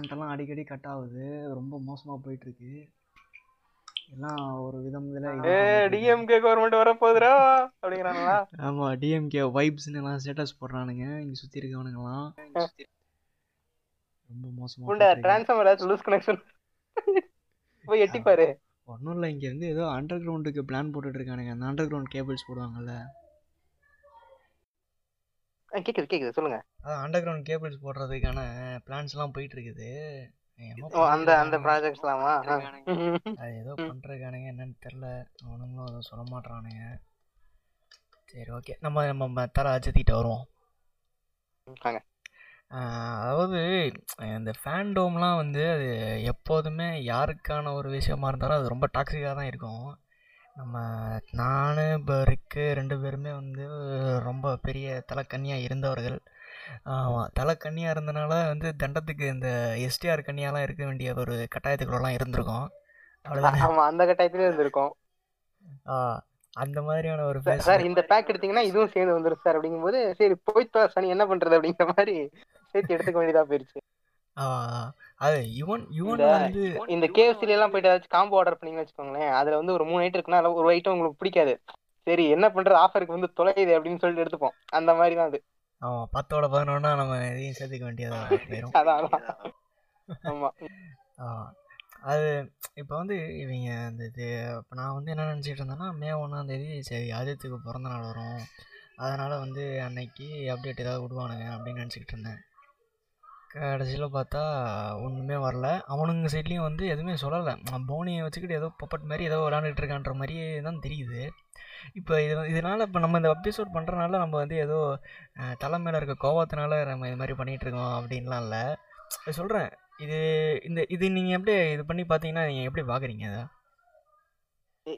கரண்ட்டெல்லாம் அடிக்கடி கட் ஆகுது. ரொம்ப மோசமாக போயிட்டுருக்கு. எல்லாம் ஒரு விதம் இதில் டிஎம்கே கவர்மெண்ட் வரப்போகுதுடா அப்படிங்கிறாங்களா ஆமாம் டிஎம்கே வைப்ஸ்னு எல்லாம் ஸ்டேட்டஸ் போடுறானுங்க. இங்கே சுற்றி இருக்கவனுங்கெல்லாம். ரொம்ப மோசமாக டிரான்ஸ்ஃபார்மர் ஏதாச்சும் லூஸ் கனெக்ஷன் போய் எட்டிப்பாரு. ஒன்றும் இல்லை இங்கே வந்து ஏதோ அண்டர் கிரவுண்டுக்கு பிளான் போட்டுட்டு இருக்கானுங்க. அந்த அண்டர் கிரவுண்ட் கேபிள்ஸ் போடுவாங்கல்ல. கேக்குது கேக்குது சொல்லுங்க. அண்டர் கிரவுண்ட் கேபிள்ஸ் போடுறதுக்கான பிளான்ஸ்லாம் போயிட்டு இருக்குது அந்த அந்த. ப்ராஜெக்ட்ஸ்லாமா அது ஏதோ பண்ணுறதுக்கானுங்க என்னன்னு தெரில அவனுங்களும் அதை சொல்ல மாட்றானுங்க. சரி ஓகே நம்ம நம்ம தர அஜித்திட்ட வருவோம். அதாவது இந்த ஃபேண்டோம்லாம் வந்து அது எப்போதுமே யாருக்கான ஒரு விஷயமா இருந்தாலும் அது ரொம்ப டாக்ஸிக்காக தான் இருக்கும். நம்ம நான் இப்போ ரிக்கு ரெண்டு பேருமே வந்து ரொம்ப பெரிய தலைக்கன்னியாக இருந்தவர்கள். ஆமாம் தலைக்கன்னியாக இருந்தனால வந்து தண்டத்துக்கு இந்த எஸ்டிஆர் கன்னியாலாம் இருக்க வேண்டிய ஒரு கட்டாயத்துக்குள்ளலாம் இருந்திருக்கோம். அவ்வளோதானே அந்த கட்டாயத்திலே இருந்திருக்கும். ஆ அந்த மாதிரியான ஒரு சார், இந்த பேக் எடுத்தீங்கன்னா இதுவும் சேர்ந்து வந்துரும் சார் அப்படிங்கும்போது சரி போய்த்தா சனி என்ன பண்றது அப்படிங்கிற மாதிரி சேர்த்து எடுத்துக்க வேண்டியதா போயிருச்சு. ஆ. அது யுவன் யுவன் வந்து இந்த கேஎஃப்சில எல்லாம் போயிட்டு ஏதாச்சும் காம்போ ஆர்டர் பண்ணீங்கன்னு வச்சுக்கோங்களேன் அதுல வந்து ஒரு மூணு ஐட்டம் இருக்குன்னா ஒரு ஐட்டம் உங்களுக்கு பிடிக்காது. சரி என்ன பண்றது? ஆஃபருக்கு வந்து தொலையுது அப்படின்னு சொல்லிட்டு எடுத்துப்போம். அந்த மாதிரி தான் அது. ஆமாம் பத்தோட பதினொன்னா நம்ம எதையும் சேர்த்துக்க வேண்டியதாக போயிடும் அதான் ஆமா. அது இப்போ வந்து இவங்க இந்த இது இப்போ நான் வந்து என்ன நினச்சிட்டு இருந்தேன்னா மே ஒன்றாந்தேதி சரி ஆதித்துக்கு பிறந்த நாள் வரும். அதனால் வந்து அன்னைக்கு அப்டேட் ஏதாவது விடுவானுங்க அப்படின்னு நினச்சிக்கிட்டு இருந்தேன். கடைசியில் பார்த்தா ஒன்றுமே வரல. அவனுங்க சைட்லேயும் வந்து எதுவுமே சொல்லலை. போனியை வச்சுக்கிட்டு ஏதோ பப்பட் மாதிரி ஏதோ விளாண்டுட்டு இருக்கான்ற மாதிரியே தான் தெரியுது. இப்போ இது இதனால் இப்போ நம்ம இந்த எபிசோட் பண்ணுறனால நம்ம வந்து ஏதோ தலை மேலே இருக்க கோவத்தினால நம்ம இது மாதிரி பண்ணிகிட்டு இருக்கோம் அப்படின்லாம் இல்லை. சொல்கிறேன் இது இந்த இது நீங்கள் எப்படி இது பண்ணி பார்த்தீங்கன்னா நீங்கள் எப்படி பார்க்குறீங்க அதை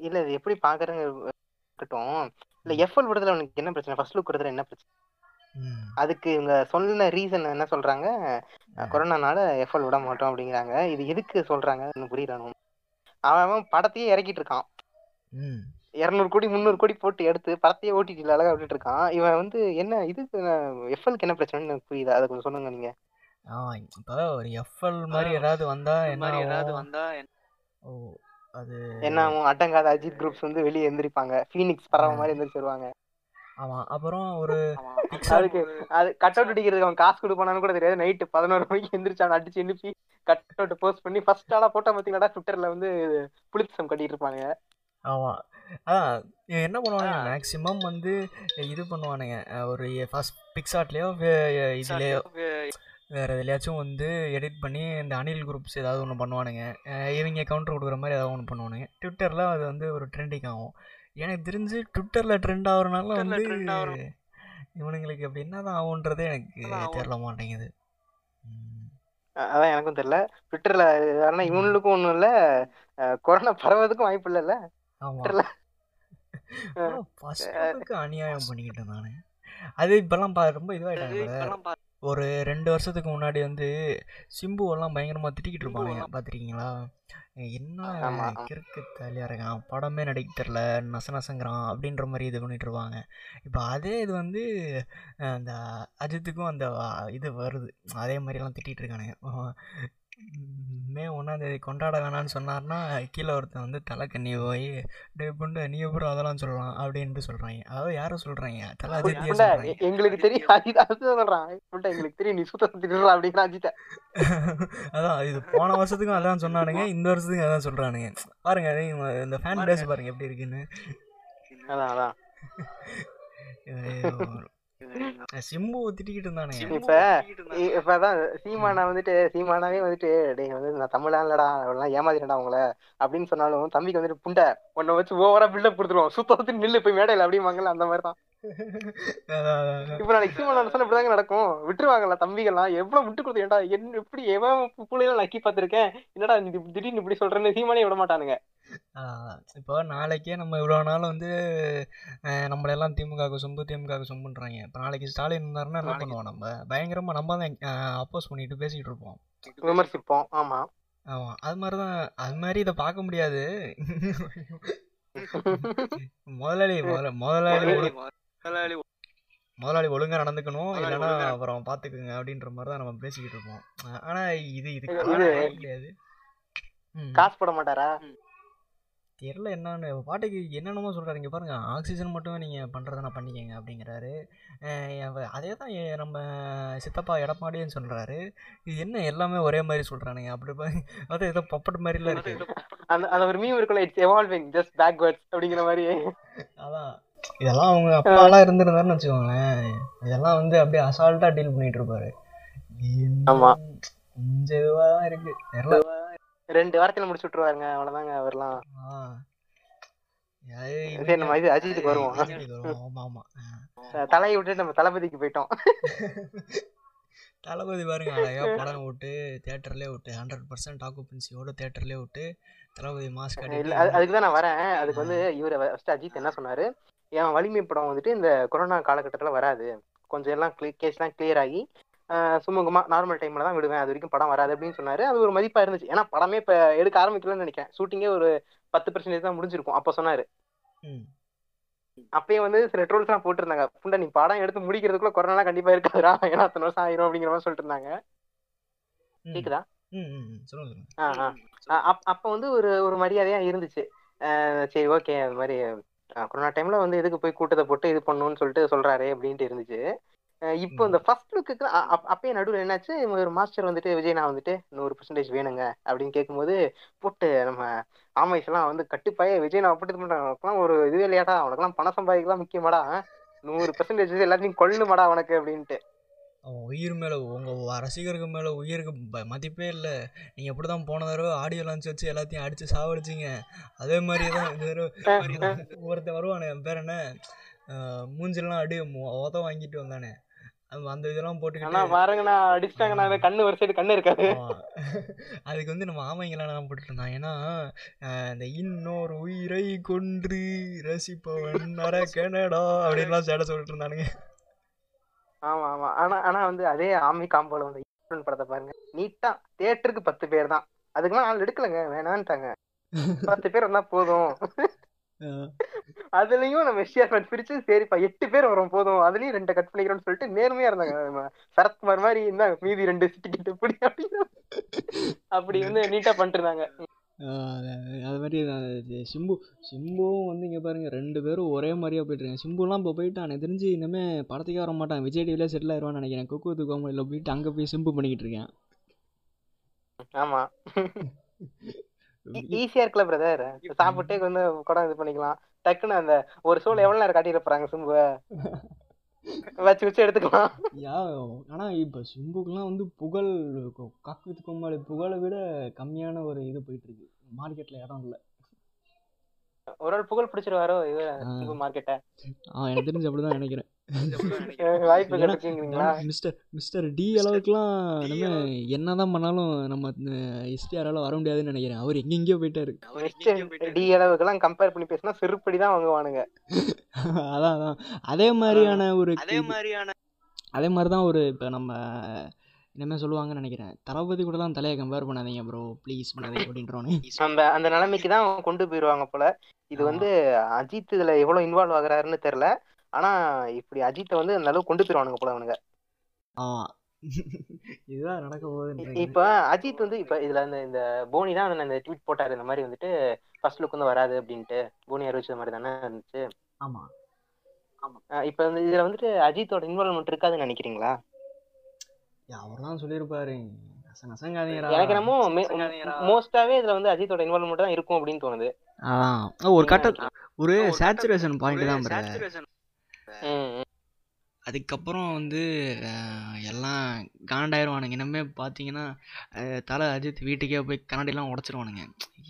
இல்ல இது எப்படி பாக்குறேங்க இருக்கட்டும். இல்ல எஃப்எல் விடுறதுல உனக்கு என்ன பிரச்சனை? ஃபர்ஸ்ட் லுக் விடுறதுல என்ன பிரச்சனை? அதுக்கு இவங்க சொன்ன ரீசன் என்ன சொல்றாங்க. கொரோனானால எஃப்எல் விட மாட்டோம் அப்படிங்கிறாங்க. இது எதுக்கு சொல்றாங்க? இன்னும் புரியல. அவன் படத்தையே இறக்கிட்டு இருக்கான். இரநூறு கோடி முந்நூறு கோடி போட்டு எடுத்து படத்தையே ஓட்டிட்டு அழகா விட்டுட்டு இருக்கான். இவன் வந்து என்ன இதுக்கு எஃப்எல்க்கு என்ன பிரச்சனைன்னு எனக்கு புரியுது அதை கொஞ்சம் சொல்லுங்க நீங்க. ஆ இப்போ ஒரு எஃப்எல் மாதிரி ஏதாவது வந்தால் என்ன மாதிரி ஏதாவது? வந்தா ஓ அது என்ன அடங்காத அஜித் குரூப்ஸ் வந்து வெளியே எந்திரிப்பாங்க. ஃபீனிக்ஸ் பறவை மாதிரி எந்திரிச்சு ஆமாம் அப்புறம் ஒரு அதுக்கு அது கட் அவுட் அடிக்கிறதுக்கு அவன் காசு கொடுப்பானு கூட தெரியாது. நைட்டு பதினோரு மணிக்கு எந்திரிச்சு அவன் அடிச்சு எழுப்பி கட் அவுட் போஸ்ட் பண்ணி ஃபர்ஸ்ட் ஆளா போட்டோ பார்த்தீங்கன்னா ட்விட்டர்ல வந்து புளிச்சம் கட்டிட்டு இருப்பாங்க ஆமாம் அதான் என்ன பண்ணுவானுங்க? மேக்ஸிமம் வந்து இது பண்ணுவானுங்க. ஒரு ஃபர்ஸ்ட் பிக்சார்ட்லேயோ இதுலேயோ வேறு எதுலையாச்சும் வந்து எடிட் பண்ணி இந்த அனில் குரூப்ஸ் ஏதாவது ஒன்று பண்ணுவானுங்க. இவங்க கவுண்டர் கொடுக்குற மாதிரி ஏதாவது ஒன்று பண்ணுவானுங்க. ட்விட்டரில் அது வந்து ஒரு ட்ரெண்டிங் ஆகும். எனக்கு தெரிஞ்சு ட்விட்டரில் ட்ரெண்ட் ஆகுறனால வந்து இவனுங்களுக்கு அப்படி என்னதான் ஆகுன்றதே எனக்கு. தெரியல மாட்டேங்குது. அதான் எனக்கும் தெரியல. ட்விட்டர்ல ஆனா இவனுக்கும் ஒண்ணும் இல்ல. கொரோனா பரவதுக்கும் வாய்ப்பு இல்லைல்ல. ஃபர்ஸ்ட் அநியாயம் பண்ணிக்கிட்டு இருந்தானே அது இப்பெல்லாம் ரொம்ப இதுவாயிட்டாங்க ஒரு ரெண்டு வருஷத்துக்கு முன்னாடி வந்து சிம்புவெல்லாம் பயங்கரமா திட்டிக்கிட்டு சிம்புவெல்லாம். பார்த்துருக்கீங்களா என்ன. கிறுக்கு தலையா இருக்கான். படமே நடிக்க தெரில நச நசங்கிறான் அப்படின்ற மாதிரி இது பண்ணிட்டு இருப்பாங்க. இப்போ அதே இது வந்து அந்த அஜித்துக்கும் அந்த இது வருது. அதே மாதிரிலாம் திட்டிகிட்டு இருக்கானுங்க. மே ஒன்றாந்தேதி கொண்டாட வேணாம்னு சொன்னார்னா கீழே ஒருத்தன் வந்து தலை கண்ணி போய் டே புண்டை நீ அப்புறம் அதெல்லாம் சொல்லலாம் அப்படின்ட்டு சொல்கிறாங்க அதாவது யாரும் சொல்கிறாங்க தலை அஜித்தியே எங்களுக்கு தெரியும் புண்டை, எங்களுக்கு தெரியும் நீ சுத்த சுத்திட்டு அப்படிங்கிற அஜித்த. அதான் இது போன வருஷத்துக்கும் அதான் சொன்னானுங்க இந்த வருஷத்துக்கும் அதான் சொல்றானுங்க. பாருங்க இந்த ஃபேன் பேஸ் பாருங்க எப்படி இருக்குன்னு. அதான் அதான். சிம்பு திட்டிக்கிட்டு இப்ப இப்பதான் சீமானா வந்துட்டு சீமானாவே வந்துட்டு டேய் வந்து நான் தமிழா இல்லடா அவெல்லாம் ஏமாத்திட்டா உங்கள அப்படின்னு சொன்னாலும் தம்பிக்கு வந்துட்டு புண்டை உன்னை வச்சு ஓவரா பில்டப் கொடுத்துருவோம். சுத்தத்து நில்லு போய் மேடையில அப்படிம்பாங்கல்ல அந்த மாதிரி தான் அதான், அதான், அதான். இப்ப நாளைக்கு சீமானா சொன்னா இப்படிதாங்க நடக்கும். விட்டுருவாங்கல்ல தம்பிகள்லாம். எவ்வளவு விட்டு கொடுத்து ஏன்டா என்ன எப்படி எவன் புள்ளையெல்லாம் நக்கி பார்த்திருக்கேன்? என்னடா நீ திடீர்னு இப்படி சொல்றேன்னு சீமானே விட மாட்டானுங்க. இப்போ நாளைக்கே நம்ம இவ்வளோ நாள் வந்து நம்மளெல்லாம் திமுக சொம்பு திமுக சொம்புன்றாங்க. இப்போ நாளைக்கு ஸ்டாலின் இருந்தாருன்னா என்ன பண்ணுவோம் நம்ம? பயங்கரமாக நம்ம தான் அப்போஸ் பண்ணிட்டு பேசிக்கிட்டு இருப்போம். விமர்சிப்போம் ஆமா. ஆமாம் அது மாதிரி தான் அது மாதிரி இதை பார்க்க முடியாது. முதலாளி முதல- முதலாளி முதலாளி முதலாளி ஒழுங்கா நடந்துக்கணும். இல்லைன்னா அப்புறம் பார்த்துக்குங்க அப்படின்ற மாதிரி தான் நம்ம பேசிக்கிட்டு இருப்போம். ஆனா இது இதுக்கு இது- கிடையாது. காசு போட மாட்டாரா? தெரியல என்னன்னு. பாட்டுக்கு என்னென்னமோ சொல்கிறாரு இங்கே பாருங்க ஆக்சிஜன் மட்டுமே நீங்கள் பண்ணுறதுனா பண்ணிக்கங்க அப்படிங்கிறாரு. அதே தான் நம்ம சித்தப்பா எடப்பாடியும் சொல்கிறாரு இது என்ன எல்லாமே ஒரே மாதிரி சொல்கிறானுங்க அப்படி அது ஏதோ பப்பட் மாதிரிலாம் இருக்கு. அந்த அந்த ஒரு மீம் இருக்குல்ல இட்ஸ் எவால்விங் ஜஸ்ட் பேக்வர்ட்ஸ் அப்படிங்கிற மாதிரி. அதான். இதெல்லாம் அவங்க அப்பாலாம் இருந்திருந்தாருன்னு வச்சுக்கோங்களேன். இதெல்லாம் வந்து அப்படியே அசால்ட்டாக டீல் பண்ணிட்டு இருப்பாரு ஆமா. கொஞ்சம் தான் இருக்கு. தெரியல. ரெண்டு வாரத்துல முடிச்சு விட்டுருவாருங்க. அவ்வளவுதாங்க அவர்லாம். நம்ம இது அஜித்துக்கு வருவோம். ஆமாம் தலையை விட்டுட்டு நம்ம தளபதிக்கு போயிட்டோம். தளபதி பாருங்க அழகா படம் விட்டு தேட்டர்லேயே விட்டு ஹண்ட்ரட் பர்சன்ட் ஆக்குபென்சியோட தேட்டர்லேயே விட்டு தளபதி மாஸ்க் அதுக்கு தான் நான் வரேன். அதுக்கு வந்து இவர் ஃபர்ஸ்ட் அஜித் என்ன சொன்னாரு? என் வலிமை படம் வந்துட்டு இந்த கொரோனா காலகட்டத்துல வராது. கொஞ்சம் எல்லாம் கேஸ்லாம் கிளியர் ஆகி ஆஹ் சுமூகமா நார்மல் டைம்ல தான் விடுவேன். அது வரைக்கும் படம் வராது அப்படின்னு சொன்னாரு. அது ஒரு மதிப்பா இருந்துச்சு. ஏன்னா படமே இப்ப எடுக்க ஆரம்பிக்கலன்னு நினைக்கிறேன். ஷூட்டிங்கே ஒரு பத்து பர்சன்டேஜ் தான் முடிஞ்சிருக்கும். அப்ப சொன்னாரு. ம். அப்பயே வந்து சில ட்ரோல்ஸ் எல்லாம் போட்டிருந்தாங்க. புண்டை நீ படம் எடுத்து முடிக்கிறதுக்குள்ள கொரோனா கண்டிப்பா இருக்காதுடா. ஏன்னா அத்தனை வருஷம் ஆயிரும் அப்படிங்கிற மாதிரி சொல்லிட்டு இருந்தாங்க. கேக்குதா? அப்ப வந்து ஒரு ஒரு மரியாதையா இருந்துச்சு. சரி ஓகே. அது மாதிரி கொரோனா டைம்ல வந்து எதுக்கு போய் கூட்டத்தை போட்டு இது பண்ணணும்னு சொல்லிட்டு சொல்றாரு அப்படின்ட்டு இருந்துச்சு. இப்போ இந்த ஃபர்ஸ்ட் லுக்கு அப்பயே நடுவில் என்னாச்சு? ஒரு மாஸ்டர் வந்துட்டு விஜய்னா வந்துட்டு நூறு பர்சன்டேஜ் வேணுங்க அப்படின்னு கேட்கும்போது போட்டு நம்ம ஆமைஸ் எல்லாம் வந்து கட்டுப்பாய விஜய் நான் அப்படி பண்றாங்க ஒரு இதுவே இல்லையாடா உனக்கெல்லாம் பணம் சம்பாதிக்கலாம் முக்கியமாடா நூறு பர்சன்டேஜ் எல்லாத்தையும் கொல்லுமாடா உனக்கு அப்படின்ட்டு. அவன் உயிர் மேலே உங்கள் ரசிகருக்கு மேலே உயிருக்கு ப- மதிப்பே இல்லை. நீங்கள் எப்படி தான் போன தடவை ஆடியோ லான்ச் வச்சு எல்லாத்தையும் அடித்து சாவடிச்சிங்க. அதே மாதிரி தான் இந்த தடவை ஒருத்தன் வருவானே அவன் பேர் என்ன? மூஞ்சிலாம் அடி உத வாங்கிட்டு வந்தானே. அந்த இதெல்லாம் போட்டுக்கிட்டு பாருங்கண்ணா அடிச்சிட்டாங்கண்ணா கண்ணு ஒரு சைடு கண்ணு இருக்காது. ஆமா. அதுக்கு வந்து நம்ம ஆமைங்களாம் போட்டுட்டு இருந்தான் ஏன்னா இந்த இன்னொரு உயிரை கொன்று ரசிப்பவன் நரக்கனடா அப்படின்லாம் சேட சொல்லிட்டு இருந்தானுங்க. ஆமா ஆமா. ஆனா ஆனா வந்து அதே ஆமி காம்போல வந்து படத்தை பாருங்க. நீட்டா தியேட்டருக்கு பத்து பேர் தான். அதுக்கு மேல ஆள் எடுக்கலங்க. வேணான்ட்டாங்க. பத்து பேர் வந்தா போதும். அதுலயும் நம்ம எஸ்டிஆர் பிரிச்சு சரிப்பா எட்டு பேர் வரும் போதும். அதுலயும் ரெண்டு கட் பண்ணிக்கிறோம்னு சொல்லிட்டு நேர்மையா இருந்தாங்க. சரத்குமார் மாதிரி இருந்தா மீதி ரெண்டு டிக்கெட் எப்படி அப்படின்னு. அப்படி வந்து நீட்டா பண்ணிட்டு இருந்தாங்க. அது மாதிரி சிம்பு சிம்புவும் வந்து இங்கே பாருங்க ரெண்டு பேரும் ஒரே மாதிரியா போயிட்டு இருக்காங்க. சிம்புலாம் இப்போ போயிட்டு எனக்கு தெரிஞ்சு இனிமேல் படத்துக்கே வர மாட்டான். விஜய் டிவிலே செட்டில் ஆயிடுவான்னு நினைக்கிறேன். குக்கு வித்து கோமலியில் போயிட்டு அங்கே போய் சிம்பு பண்ணிக்கிட்டு இருக்கேன். ஆமா. ஈஸியா இருக்குல்ல பிரதர் சாப்பிட்டே வந்து கூட இது பண்ணிக்கலாம். டக்குன்னு அந்த ஒரு சோல் எவ்வளவு நேரம் காட்டிட்டு போறாங்க சிம்புவ? வச்சு வச்சு எடுத்துக்கலாம். யா ஆனால் இப்போ சிம்புக்கெலாம் வந்து புகழ் காக்கு வித்து கோமாளி புகழை விட கம்மியான ஒரு இது போயிட்டு இருக்கு மார்க்கெட்டில் இடம் இல்லை. ஒரு ஆள் புகழ் பிடிச்சிருவாரோ இது மார்க்கெட்ட? ஆ எனக்கு தெரிஞ்சு அப்படி தான் நினைக்கிறேன். வாய்ப்பு மிஸ்டர் மிஸ்டர் டி அளவுக்குலாம் நம்ம என்ன தான் பண்ணாலும் நம்ம எஸ்டிஆரால் வர முடியாதுன்னு நினைக்கிறேன். அவர் எங்கெங்கேயோ போயிட்டாரு. டி அளவுக்குலாம் கம்பேர் பண்ணி பேசினா செருப்படி தான் வாங்குவானுங்க. அதான் அதான். அதே மாதிரியான ஒரு அதே இது- மாதிரியான அதே மாதிரி தான் ஒரு இப்போ நம்ம இனிமேல் சொல்லுவாங்கன்னு நினைக்கிறேன். தளபதி கூட தான் தலையை கம்பேர் பண்ணாதீங்க ப்ரோ ப்ளீஸ் பண்ணாதீங்க அப்படின்றோன்னு. அந்த அந்த நிலைமைக்கு தான் கொண்டு போயிருவாங்க போல. இது வந்து அஜித் இதுல எவ்வளவு இன்வால்வ் ஆகுறாருன்னு தெரியல. ஆனா இப்படி அஜித்தை வந்து அந்த அளவுக்கு கொண்டு போயிருவானுங்க போல அவனுங்க. ஆமாம் இதுதான் நடக்க போகுதுன்றது இப்ப அஜித் வந்து இப்ப இதுல இந்த இந்த போனி தான் அந்த ட்வீட் போட்டாரு. இந்த மாதிரி வந்துட்டு ஃபர்ஸ்ட் லுக் வந்து வராது அப்படின்ட்டு. போனி அறிவிச்ச மாதிரி தானே இருந்துச்சு. ஆமாம் அஹ் இப்ப வந்து இதுல வந்துட்டு அஜித்தோட இன்வால்வ்மெண்ட் இருக்காதுன்னு நினைக்கிறீங்களா? அவர்லாம் சொல்லியிருப்பாரு. நச நசங்காதீங்கடா. எனக்கு என்னமோ மோஸ்டாவே இதுல வந்து அஜித்தோட இன்வால்வ்மெண்ட் தான் இருக்கும் அப்படின்னு தோணுது. ஒரு கட்ட ஒரு சேச்சுரேஷன் பாயிண்ட் தான் அதுக்கப்புறம் வந்து எல்லாம் காண்டாயிருவானுங்க. இனிமே பார்த்தீங்கன்னா தலை அஜித் வீட்டுக்கே போய் கண்ணாடிலாம் உடச்சிருவானுங்க.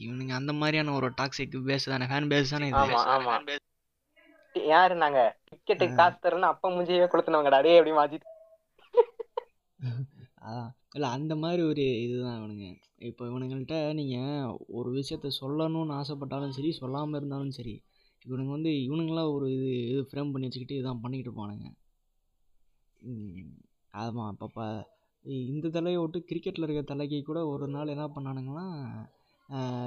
இவனுங்க அந்த மாதிரியான ஒரு டாக்ஸிக் பேஸ் தானே ஃபேன் பேஸ் தானே இது. யாரு நாங்க? டிக்கெட்டுக்கு காசு தரேன்னு அப்ப முஞ்சியே கொளுத்துனவங்கடா டேய் அப்படி அஜித்? இல்லை அந்த மாதிரி ஒரு இதுதான் இவனுங்க. இப்போ இவனுங்கள்ட்ட நீங்கள் ஒரு விஷயத்த சொல்லணும்னு ஆசைப்பட்டாலும் சரி சொல்லாமல் இருந்தாலும் சரி இவனுங்க வந்து இவனுங்களாம் ஒரு இது இது ஃப்ரேம் பண்ணி வச்சுக்கிட்டு இதான் பண்ணிக்கிட்டு இருப்பானுங்க. ஆமாம் இப்போ இந்த தலையை விட்டு கிரிக்கெட்டில் இருக்க தலைக்கு கூட ஒரு நாள் என்ன பண்ணானுங்கன்னா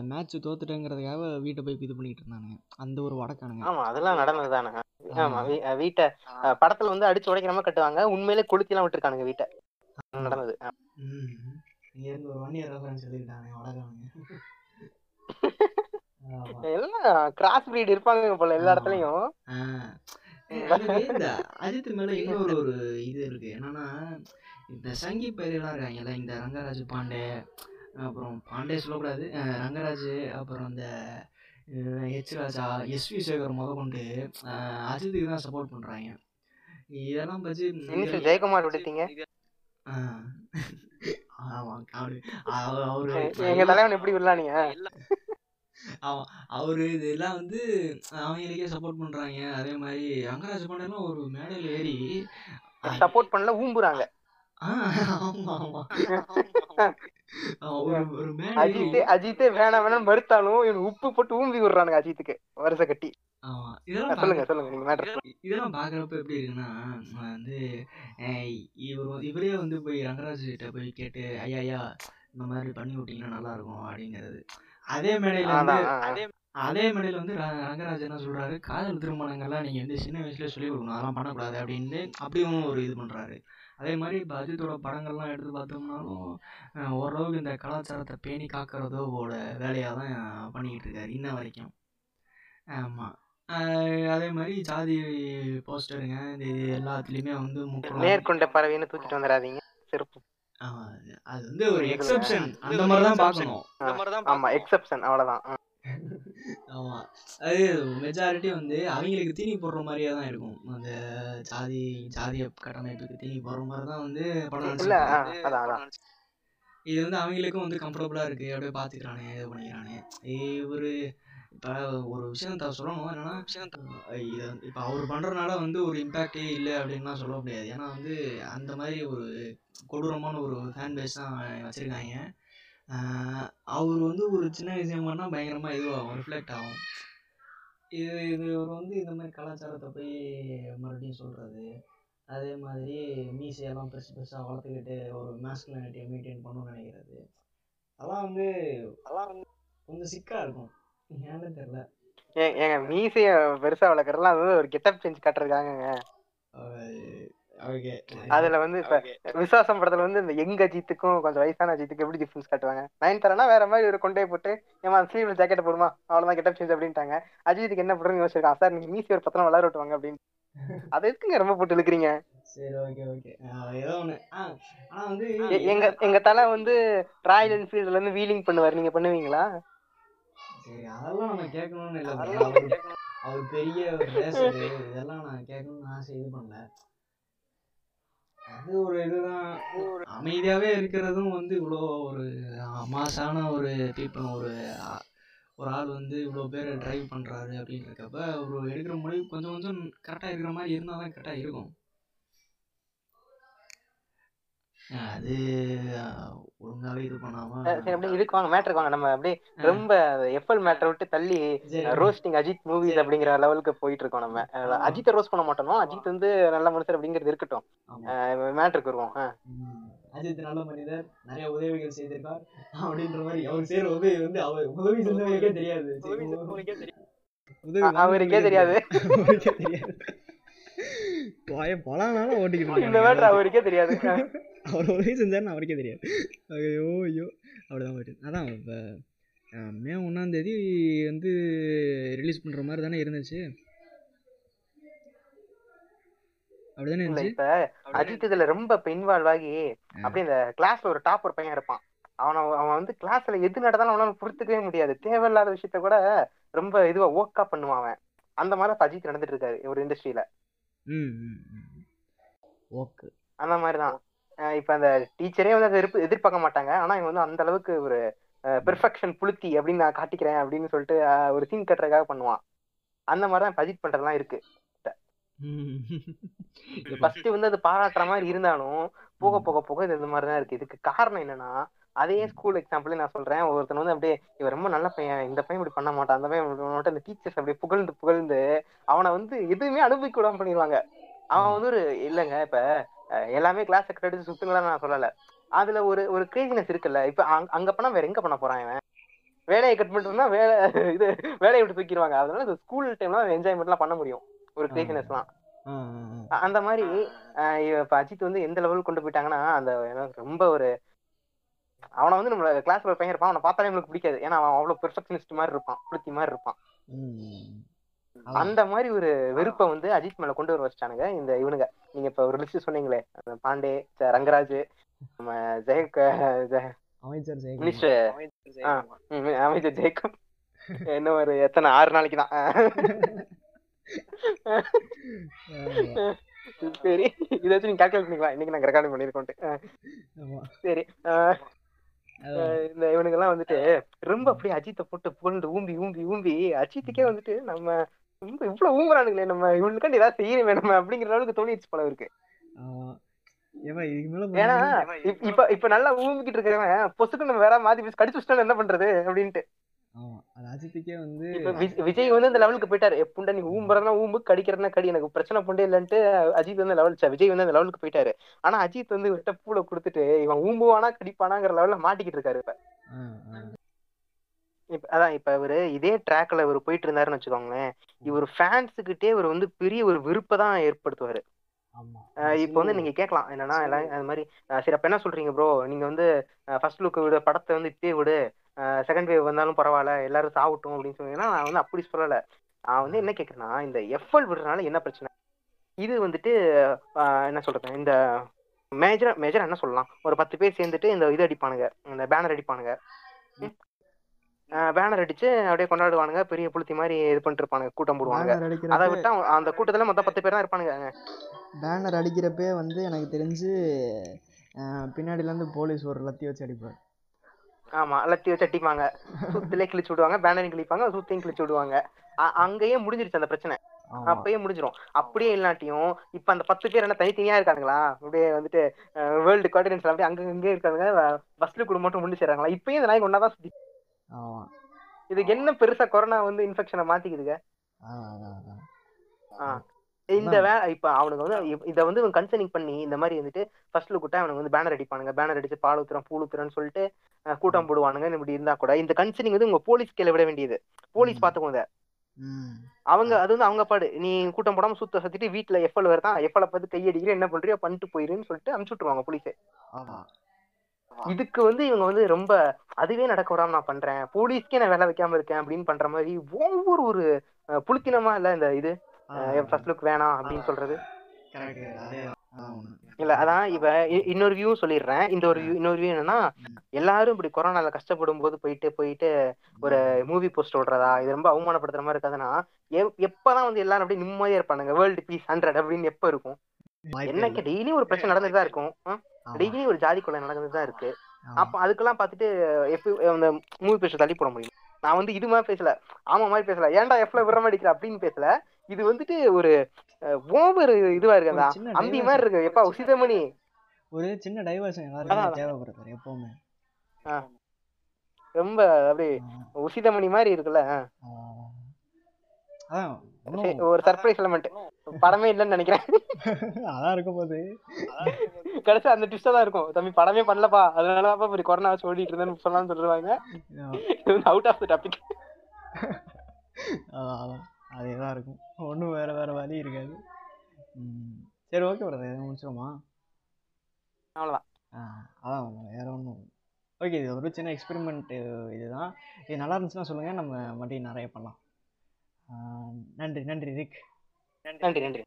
மேட்ச் தோத்துட்டேங்கிறதுக்காக வீட்டை போய் இது பண்ணிக்கிட்டு இருந்தானுங்க. அந்த ஒரு வடக்கானுங்க. ஆமா அதெல்லாம் நடந்ததுதானே. ஆமா வீட்டை படத்துல வந்து அடிச்சு உடைக்கிற மாதிரி கட்டுவாங்க. உண்மையிலே கொளுத்தி எல்லாம் விட்டுருக்கானுங்க வீட்டை. நடந்தது. இங்க இருந்து ஒரு ஒன் இயர் ரெஃபரன்ஸ் எழுதிட்டாங்க வடக்கானுங்க. கிராஸ் பிரீட் இருப்பாங்க போல எல்லா. இடத்துலயும். அஜித் மேல இன்னொரு ஒரு இது இருக்கு. என்னன்னா இந்த சங்கி பயிரெல்லாம் இருக்காங்கல்ல இந்த ரங்கராஜ் பாண்டே அப்புறம் பாண்டே சொல்லக்கூடாது. ரங்கராஜ் அப்புறம் இந்த ஹெச் ராஜா எஸ்வி சேகர் முத கொண்டு அஜித்துக்கு தான் சப்போர்ட் பண்றாங்க. இதெல்லாம் பற்றி ஜெயக்குமார் விடுத்தீங்க ஆமா அவரு அவ- அவரு எங்க தலைவன் எப்படி விடலாம் நீங்க ஆமா அவரு இதெல்லாம் வந்து அவங்களுக்கே சப்போர்ட் பண்றாங்க. அதே மாதிரி ரங்கராஜ் பாண்டேலாம் ஒரு மேடையில் ஏறி சப்போர்ட் பண்ணல ஊம்புறாங்க. ஆ, ஆமா ஆமா. ஆ, ஒரு ஒரு மேடை அஜித் அஜித் வேணாம் வேணாம் மறுத்தாலும் இவன் உப்பு போட்டு ஊம்பி விடுறானுங்க அஜித்துக்கு வருஷ கட்டி. சொல்லுங்க இதெல்லாம் பாக்குறப்ப எப்படி இருக்குன்னா வந்து இவர் வந்து- இவரே வந்து போய் ரங்கராஜ் கிட்ட போய் கேட்டு ஐயா ஐயா இந்த மாதிரி பண்ணி விட்டீங்கன்னா நல்லா இருக்கும் அப்படிங்கிறது. அதே மேடையில வந்து. அதே மேடையில வந்து ரங்கராஜ் என்ன சொல்றாரு? காதல் திருமணங்கள்லாம் நீங்க வந்து சின்ன வயசுல சொல்லி கொடுக்கணும் அதெல்லாம் பண்ணக்கூடாது அப்படின்னு அப்படியும் ஒரு இது பண்றாரு. அதே மாதிரி இப்போ அஜித்தோட படங்கள்லாம் எடுத்து பார்த்தோம்னாலும் ஓரளவுக்கு இந்த கலாச்சாரத்தை பேணி காக்கிறதோட வேலையாக தான் பண்ணிக்கிட்டு இருக்காரு இன்ன வரைக்கும். ஆமாம் அதே மாதிரி ஜாதி போஸ்டருங்க இந்த இது எல்லாத்துலேயுமே வந்து நேர்கொண்ட பறவைன்னு தூக்கிட்டு வந்துடாதீங்க செருப்பு. அது வந்து ஒரு எக்ஸப்ஷன் அந்த மாதிரி தான் பார்க்கணும். ஆமா எக்ஸப்ஷன் அவ்வளவுதான். ஆமா. அது மெஜாரிட்டி வந்து அவங்களுக்கு தீனி போடுற மாதிரியே தான் இருக்கும். அந்த ஜாதி ஜாதிய கட்டமைப்புக்கு தீனி போடுற மாதிரி தான் வந்து படம் இது வந்து அவங்களுக்கும் வந்து கம்ஃபர்டபுளா இருக்கு. அப்படியே பாத்துக்கிறானே இது பண்ணிக்கிறானே. இவரு இப்ப ஒரு விஷயத்த சொல்லணும். என்னன்னா இது இப்ப அவர் பண்றதுனால வந்து ஒரு இம்பாக்டே இல்லை அப்படின்லாம் சொல்ல முடியாது. ஏன்னா வந்து அந்த மாதிரி ஒரு கொடூரமான ஒரு ஃபேன் பேஸ் தான் வச்சிருக்காங்க. அவர் வந்து ஒரு சின்ன விஷயம் பண்ணால் பயங்கரமாக இதுவாகும் ரிஃப்ளெக்ட் ஆகும். இது இது ஒரு வந்து இந்த மாதிரி கலாச்சாரத்தை போய் மறுபடியும் சொல்கிறது அதே மாதிரி மீசையெல்லாம் பெருசு பெருசாக வளர்த்துக்கிட்டு ஒரு மேஸ்குலானிட்டியை மெயின்டைன் பண்ணணும்னு நினைக்கிறது. அதெல்லாம் வந்து அதெல்லாம் வந்து கொஞ்சம் சிக்காக இருக்கும். ஏன்னு ஏங்க மீசைய பெருசா வளர்க்கறதுலாம் அது வந்து ஒரு கெட்டப் சேஞ்ச் காட்டுறதுக்காகங்க. ஓகே. அதுல வந்து இப்ப விசுவாசம் படத்துல வந்து இந்த யங் அஜித்துக்கும் கொஞ்சம் வயசான அஜித்துக்கு எப்படி டிஃபரன்ஸ் காட்டுவாங்க? நைன் தரனா வேற மாதிரி ஒரு கொண்டே போட்டு ஏமா ஸ்லீவ்ல ஜாக்கெட் போடுமா? அவ்வளவுதான் கெட்டப் சேஞ்ச் அப்படின்ட்டாங்க. அஜித்துக்கு என்ன பண்றதுன்னு யோசிச்சிருக்கான் சார் நீங்க மீசி ஒரு பத்தனம் வளர விட்டுவாங்க அப்படின்னு. அது எதுக்குங்க ரொம்ப போட்டு இழுக்கிறீங்க? சரி ஓகே ஏதோ வந்து எங்க எங்க தலை வந்து ராயல் என்ஃபீல்ட்ல இருந்து வீலிங் பண்ணுவாரு. நீங்க பண்ணுவீங்களா? சரி அதெல்லாம் நம்ம கேட்கணும்னு இல்லை அவர் அவர் பெரிய ஒரு ரேசரு இதெல்லாம் நான் கேட்கணும்னு ஆசை இது பண்ணல. அது ஒரு இதுதான். அமைதியாகவே இருக்கிறதும் வந்து இவ்வளோ ஒரு மாசான ஒரு பீப்புள் ஒரு ஒரு ஆள் வந்து இவ்வளோ பேர் டிரைவ் பண்ணுறாரு அப்படின்றக்கப்ப ஒரு எடுக்கிற முடிவு கொஞ்சம் கொஞ்சம் கரெக்டாக இருக்கிற மாதிரி இருந்தால் தான் கரெக்டாக இருக்கும். அது ஒழுங்காகவே இது சரி அப்படியே இதுக்கு வாங்க மேட்ருக்கு வாங்க. நம்ம அப்படியே ரொம்ப எஃப்எல் மேட்டரை விட்டு தள்ளி ரோஸ்டிங் அஜித் மூவிஸ் அப்படிங்கிற லெவலுக்கு போயிட்டு இருக்கோம் நம்ம அஹ் அஜித்தை ரோஸ்ட் பண்ண மாட்டோம். அஜித் வந்து நல்ல மனுஷர் அப்படிங்கிறது இருக்கட்டும். ஆமாம் மேட்ருக்கு வருவோம். அஜித் நல்ல மனிதர். நிறைய உதவிகள் செய்திருக்கார். அப்படின்ற மாதிரி அவர் செய்யற உதவி வந்து அவர் உதவி செஞ்சவங்களுக்கே தெரியாது. அவருக்கே தெரியாது. தெரியாது. போய பலானாலும் ஓட்டிக்கிட்டு இந்த மேட்ரு அவருக்கே தெரியாது. அவர் உதவி செஞ்சாருன்னு அவருக்கே தெரியாது. ஐயோ ஐயோ. அப்படிதான் போயிட்டு அதான் இப்போ மே ஒன்றாந்தேதி வந்து ரிலீஸ் பண்ணுற மாதிரி தானே இருந்துச்சு. அப்படிதானே இருந்துச்சு? இப்ப அஜித் இதுல ரொம்ப இப்ப இன்வால்வ் ஆகி அப்படியே இந்த கிளாஸ்ல ஒரு டாப் ஒரு பையன் இருப்பான். அவன அவன் வந்து கிளாஸ்ல எது நடந்தாலும் அவனால பொறுத்துக்கவே முடியாது. தேவையில்லாத விஷயத்த கூட ரொம்ப இதுவா ஓக்கா பண்ணுவான் அவன். அந்த மாதிரி அஜித் நடந்துட்டு இருக்காரு ஒரு இண்டஸ்ட்ரியில ஓகே அந்த மாதிரிதான் இப்ப அந்த டீச்சரே வந்து அதை எதிர்ப்பு எதிர்பார்க்க மாட்டாங்க. ஆனா இவன் வந்து அந்த அளவுக்கு ஒரு பெர்ஃபெக்ஷன் புளுத்தி அப்படின்னு நான் காட்டிக்கிறேன் அப்படின்னு சொல்லிட்டு ஒரு சீன் கட்டுறதுக்காக பண்ணுவான். அந்த மாதிரி தான் இப்ப அஜித் பண்றதுலாம் இருக்கு ஃபர்ஸ்ட் வந்து அது பாராட்டுற மாதிரி இருந்தாலும் போக போக போக இது இந்த மாதிரி தான் இருக்கு. இதுக்கு காரணம் என்னன்னா அதே ஸ்கூல் எக்ஸாம்பிள் நான் சொல்றேன். ஒருத்தன் வந்து அப்படியே இவன் ரொம்ப நல்ல பையன் இந்த பையன் இப்படி பண்ண மாட்டான் அந்த பையன் இப்படி பண்ண மாட்டான் இந்த டீச்சர்ஸ் அப்படியே புகழ்ந்து புகழ்ந்து அவனை வந்து எதுவுமே அனுபவிக்க விடாம பண்ணிடுவாங்க அவன் வந்து ஒரு இல்லைங்க இப்ப எல்லாமே கிளாஸ் எடுத்து சுத்துங்களா நான் சொல்லல. அதுல ஒரு ஒரு கிரேசினஸ் இருக்குல்ல. இப்ப அங்க- பண்ணா வேற எங்க பண்ண போறான் இவன்? வேலையை கட் பண்ணிட்டோம்னா வேலை இது வேலையை விட்டு தூக்கிடுவாங்க. அதனால இந்த ஸ்கூல் டைம்ல என்ஜாய்மெண்ட்லாம் பண்ண முடியும். ஒரு கிரேசினஸ்லாம் அந்த மாதிரி இப்ப அஜித் வந்து எந்த லெவலுக்கு கொண்டு போயிட்டாங்கன்னா அந்த ரொம்ப ஒரு அவனை வந்து நம்ம கிளாஸ்ல ஒரு பையன் இருப்பான். அவனை பார்த்தாலே நம்மளுக்கு பிடிக்காது. ஏன்னா அவன் அவ்வளவு பெர்ஃபெக்ஷனிஸ்ட் மாதிரி இருப்பான். புளுத்தி மாதிரி இருப்பான். அந்த மாதிரி ஒரு வெறுப்பை வந்து அஜித் மேல கொண்டு வர வச்சிட்டானுங்க. இந்த இவனுங்க. நீங்க இப்ப ஒரு லிஸ்ட் சொன்னீங்களே அந்த பாண்டே ரங்கராஜ் நம்ம ஜெய- அமைச்சர் அமைச்சர் ஜெயக்கம் என்ன ஒரு எத்தனை ஆறு நாளைக்கு தான். சரி இதை வச்சு நீங்க கால்குலேட் பண்ணிக்கலாம். இன்னைக்கு நாங்க ரெக்கார்டிங் பண்ணிருக்கோம் ஆமா. சரி இந்த இவனுங்கெல்லாம் வந்துட்டு ரொம்ப அப்படியே அஜித்தை போட்டு புகழ்ந்து ஊம்பி ஊம்பி ஊம்பி அஜித்துக்கே வந்துட்டு நம்ம இவ்வளவு ஊம்புறானுங்களே நம்ம இவனுக்காண்டி ஏதாவது செய்யணுமே நம்ம அப்படிங்கிற அளவுக்கு தோணிடுச்சு போல இருக்கு. ஏன்னா இப்ப இப்ப நல்லா ஊம்பிக்கிட்டு இருக்கிறவன் பொசுக்கு நம்ம வேற பேசி கடிச்சு வச்சுட்டா என்ன பண்றது அப்படின்ட்டு. விஜய் விஜய் வந்து அந்த லெவலுக்கு போயிட்டாரு. புண்டை நீ ஊம்புறனா ஊம்பு கடிக்கிறனா கடி எனக்கு பிரச்சனை புண்டே இல்லன்ட்டு அஜித் வந்து லெவல் விஜய் வந்து அந்த லெவலுக்கு போயிட்டாரு. ஆனா அஜித் வந்து விட்ட பூல கொடுத்துட்டு இவன் ஊம்புவானா கடிப்பானாங்கிற லெவல்ல மாட்டிக்கிட்டு இருக்காரு. இப்ப. அதான் இப்ப இவரு இதே ட்ராக்ல இவர் போயிட்டு இருந்தாருன்னு வச்சுக்கோங்களேன் இவர் ஃபேன்ஸுக்கிட்டே இவர் வந்து பெரிய ஒரு விருப்பை தான் ஏற்படுத்துவாரு. இப்போ வந்து நீங்க கேட்கலாம் என்னன்னா எல்லாம் அது மாதிரி சரி அப்ப என்ன சொல்றீங்க ப்ரோ நீங்க வந்து ஃபர்ஸ்ட் லுக் விடு படத்தை வந்து இப்பயே விடு செகண்ட் வேவ் வந்தாலும் பரவாயில்ல எல்லாரும் சாவட்டும் அப்படின்னு சொன்னீங்கன்னா நான் வந்து அப்படி சொல்லல. நான் வந்து என்ன கேக்குறேன்னா இந்த எஃப்எல் விடுறதுனால என்ன பிரச்சனை? இது வந்துட்டு என்ன சொல்றது இந்த மேஜரா மேஜரா என்ன சொல்லலாம்? ஒரு பத்து பேர் சேர்ந்துட்டு இந்த இது அடிப்பானுங்க இந்த பேனர் அடிப்பானுங்க. பேனர் அடிச்சு அப்படியே கொண்டாடுவானுங்க. பெரிய புளுத்தி மாதிரி இது பண்ணிட்டு இருப்பானுங்க. கூட்டம் போடுவானுங்க. பேனர் அதை விட்டா அந்த கூட்டத்துல மொத்தம் பத்து பேர் தான் இருப்பானுங்க. பேனர் அடிக்கிறப்பே வந்து எனக்கு தெரிஞ்சு பின்னாடில இருந்து போலீஸ் ஒரு லத்தி வச்சு அடிப்பார். ஆமா லத்தி வச்சு அடிப்பாங்க. சுத்திலே கிழிச்சு விடுவாங்க. பேனரையும் கிழிப்பாங்க. சுத்தியும் கிழிச்சு விடுவாங்க. அங்கேயே முடிஞ்சிருச்சு அந்த பிரச்சனை. அப்பயே முடிஞ்சிரும். அப்படியே இல்லாட்டியும் இப்ப அந்த பத்து பேர் என்ன தனித்தனியா இருக்காங்களா அப்படியே வந்துட்டு வேர்ல்டு கார்டினன்ஸ் அப்படியே அங்க இங்கே இருக்காங்க பஸ்ல கூட மட்டும் சேர்றாங்களா இப்பயும் இந்த நாய்க்கு ஒன்னா தான் சுத்தி ஆமா. இதுக்கு என்ன பெருசா கொரோனா வந்து இன்ஃபெக்ஷனை மாத்திக்குதுங்க. இந்த வே இப்ப அவனுக்கு வந்து இத வந்து இவன் கன்சர்னிங் பண்ணி இந்த மாதிரி வந்துட்டு ஃபர்ஸ்ட் லுக்கிட்ட அவனுக்கு வந்து பேனர் அடிப்பானுங்க. பேனர் அடிச்சு பால் ஊத்துறோம் பூ ஊத்துறோம்னு சொல்லிட்டு கூட்டம் போடுவானுங்க இப்படி இருந்தா கூட இந்த கன்சர்னிங் வந்து உங்க போலீஸ் கையில விட வேண்டியது. போலீஸ். பாத்துக்கோங்க அவங்க அது வந்து அவங்க பாடு. நீ கூட்டம் போடாம சுத்த சத்திட்டு வீட்டுல எஃப்எல் வருதான் எஃப்எல் பார்த்து கையடிக்கிற என்ன பண்றியோ பண்ணிட்டு போயிருன்னு சொல்லிட்டு அனுப்பிச்சு விட்டுருவாங்க போலீஸ் இதுக்கு வந்து இவங்க வந்து ரொம்ப அதுவே நடக்க விடாம நான் பண்றேன். போலீஸ்க்கே நான் வேலை வைக்காம இருக்கேன் அப்படின்னு பண்ற மாதிரி ஒவ்வொரு ஒரு புளுத்தினமா இல்ல இந்த இது ஃபர்ஸ்ட் லுக் வேணாம் அப்படின்னு சொல்றது. இல்ல அதான் இப்ப இன்னொரு வியூ சொல்லிடுறேன். இந்த ஒரு இன்னொரு வியூ என்னன்னா எல்லாரும் இப்படி கொரோனால கஷ்டப்படும் போது போயிட்டு போயிட்டு ஒரு மூவி போஸ்ட் விடுறதா இது ரொம்ப அவமானப்படுத்துற மாதிரி இருக்காதுன்னா எப்- எப்பதான் வந்து எல்லாரும் அப்படியே நிம்மதியா இருப்பானுங்க. வேர்ல்டு பீஸ் ஹண்ட்ரட் அப்படின்னு எப்ப இருக்கும்? என்னைக்கு. டெய்லியும் ஒரு பிரச்சனை நடந்துட்டு தான் இருக்கும் டெய்லியும் ஒரு ஜாதி கொலை நடந்துட்டு தான் இருக்கு. அப்ப அதுக்கெல்லாம் பார்த்துட்டு எப்ப அந்த மூவி பேச தள்ளி போட முடியும். நான் வந்து இது மாதிரி பேசல. ஆமா மாதிரி பேசல. ஏன்டா எஃப்ல விடுற மாதிரி அடிக்கிற அப்படின்னு பேசல. இது வந்துட்டு ஒரு ஓவர் இதுவா இருக்கு. அந்த அம்பி. மாதிரி இருக்கு. எப்பா உசிதமணி? ஒரு சின்ன டைவர்ஷன் எல்லாருக்கும் அதான். தேவைப்படுறது எப்பவுமே. ரொம்ப அப்படியே ஆ, உசிதமணி மாதிரி இருக்குல்ல ஒரு சர்ப்ரைஸ் எலமெண்ட் படமே இல்லைன்னு நினைக்கிறேன். அதான் இருக்க போது. கடைசி அந்த ட்விஸ்டா தான் இருக்கும். தம்பி படமே பண்ணலப்பா. அதனாலதான் இப்படி கொரோனா வச்சு ஓடிட்டு இருந்தேன்னு சொல்லலாம்னு சொல்லுவாங்க அவுட் ஆஃப் த டாபிக் அதான் அதான். அதே தான் இருக்கும். ஒன்றும் வேற வேற வழி இருக்காது. சரி ஓகே பிரதர் முடிச்சிருமா அவ்வளவுதான். ஆ அதான் வேற ஒன்றும் ஓகே இது ஒரு சின்ன எக்ஸ்பெரிமெண்ட் இதுதான். இது நல்லா இருந்துச்சுன்னா சொல்லுங்கள் நம்ம மறுபடியும் நிறைய பண்ணலாம். நன்றி நன்றி ரிக். நன்றி நன்றி நன்றி